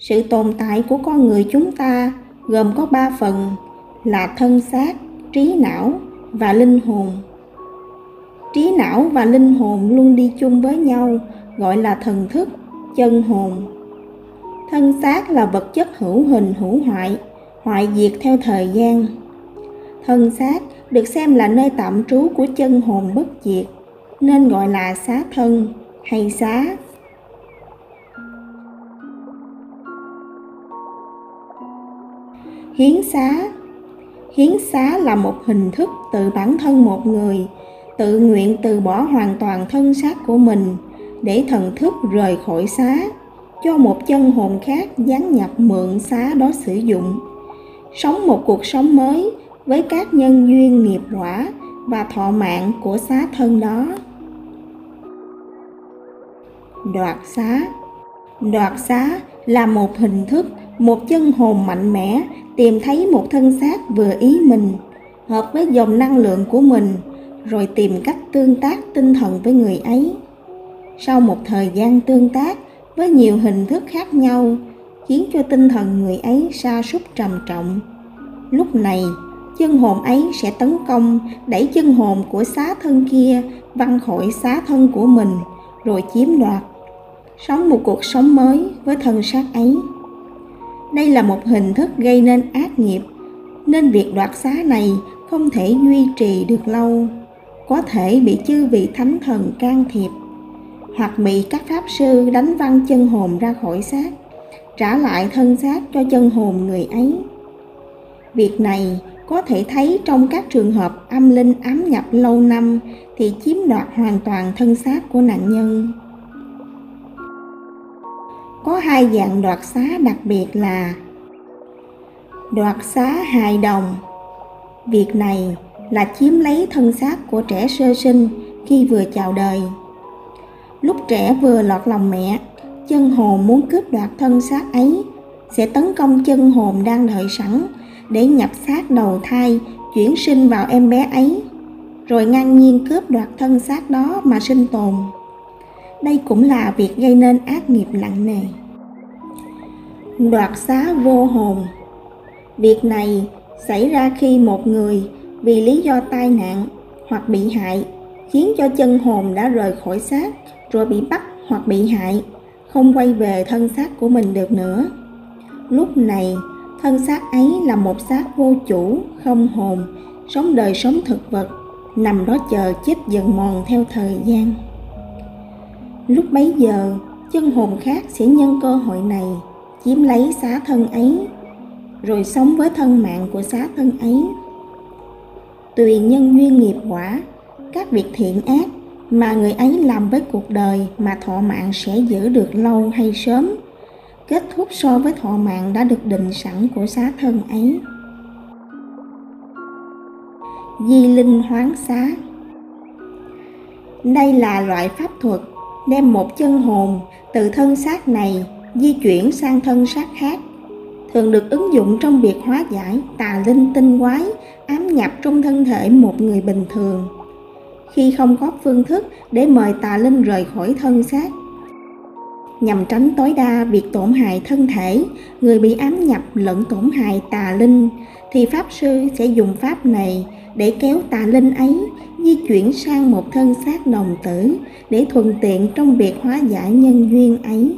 sự tồn tại của con người chúng ta gồm có ba phần, là thân xác, trí não và linh hồn. Trí não và linh hồn luôn đi chung với nhau, gọi là thần thức, chân hồn. Thân xác là vật chất hữu hình, hữu hoại hoại diệt theo thời gian. Thân xác được xem là nơi tạm trú của chân hồn bất diệt, nên gọi là xá thân hay xá hiến xá. Hiến xá là một hình thức từ bản thân một người, tự nguyện từ bỏ hoàn toàn thân xác của mình để thần thức rời khỏi xá, cho một chân hồn khác gián nhập mượn xá đó sử dụng. Sống một cuộc sống mới với các nhân duyên nghiệp quả và thọ mạng của xá thân đó. Đoạt xá. Đoạt xá là một hình thức, một chân hồn mạnh mẽ tìm thấy một thân xác vừa ý mình, hợp với dòng năng lượng của mình, rồi tìm cách tương tác tinh thần với người ấy. Sau một thời gian tương tác với nhiều hình thức khác nhau, khiến cho tinh thần người ấy sa sút trầm trọng. Lúc này, chân hồn ấy sẽ tấn công, đẩy chân hồn của xá thân kia văng khỏi xá thân của mình, rồi chiếm đoạt. Sống một cuộc sống mới với thân xác ấy đây là một hình thức gây nên ác nghiệp, nên việc đoạt xá này không thể duy trì được lâu. Có thể bị chư vị thánh thần can thiệp, hoặc bị các pháp sư đánh văng chân hồn ra khỏi xác, trả lại thân xác cho chân hồn người ấy. Việc này có thể thấy trong các trường hợp âm linh ám nhập lâu năm thì chiếm đoạt hoàn toàn thân xác của nạn nhân có hai dạng đoạt xá đặc biệt là đoạt xá hài đồng. Việc này là chiếm lấy thân xác của trẻ sơ sinh khi vừa chào đời. Lúc trẻ vừa lọt lòng mẹ, chân hồn muốn cướp đoạt thân xác ấy sẽ tấn công chân hồn đang đợi sẵn để nhập xác đầu thai chuyển sinh vào em bé ấy, rồi ngang nhiên cướp đoạt thân xác đó mà sinh tồn. Đây cũng là việc gây nên ác nghiệp nặng nề đoạt xá vô hồn. Việc này xảy ra khi một người vì lý do tai nạn hoặc bị hại khiến cho chân hồn đã rời khỏi xác rồi bị bắt hoặc bị hại, không quay về thân xác của mình được nữa. Lúc này, thân xác ấy là một xác vô chủ, không hồn, sống đời sống thực vật, nằm đó chờ chết dần mòn theo thời gian. Lúc bấy giờ, chân hồn khác sẽ nhân cơ hội này chiếm lấy xá thân ấy, rồi sống với thân mạng của xá thân ấy. Tùy nhân duyên nghiệp quả, các việc thiện ác mà người ấy làm với cuộc đời mà thọ mạng sẽ giữ được lâu hay sớm, kết thúc so với thọ mạng đã được định sẵn của xá thân ấy. Di linh hoán xá. Đây là loại pháp thuật đem một chân hồn từ thân xác này di chuyển sang thân xác khác, thường được ứng dụng trong việc hóa giải tà linh tinh quái, ám nhập trong thân thể một người bình thường. Khi không có phương thức để mời tà linh rời khỏi thân xác, nhằm tránh tối đa việc tổn hại thân thể, người bị ám nhập lẫn tổn hại tà linh, thì pháp sư sẽ dùng pháp này để kéo tà linh ấy di chuyển sang một thân xác đồng tử để thuận tiện trong việc hóa giải nhân duyên ấy.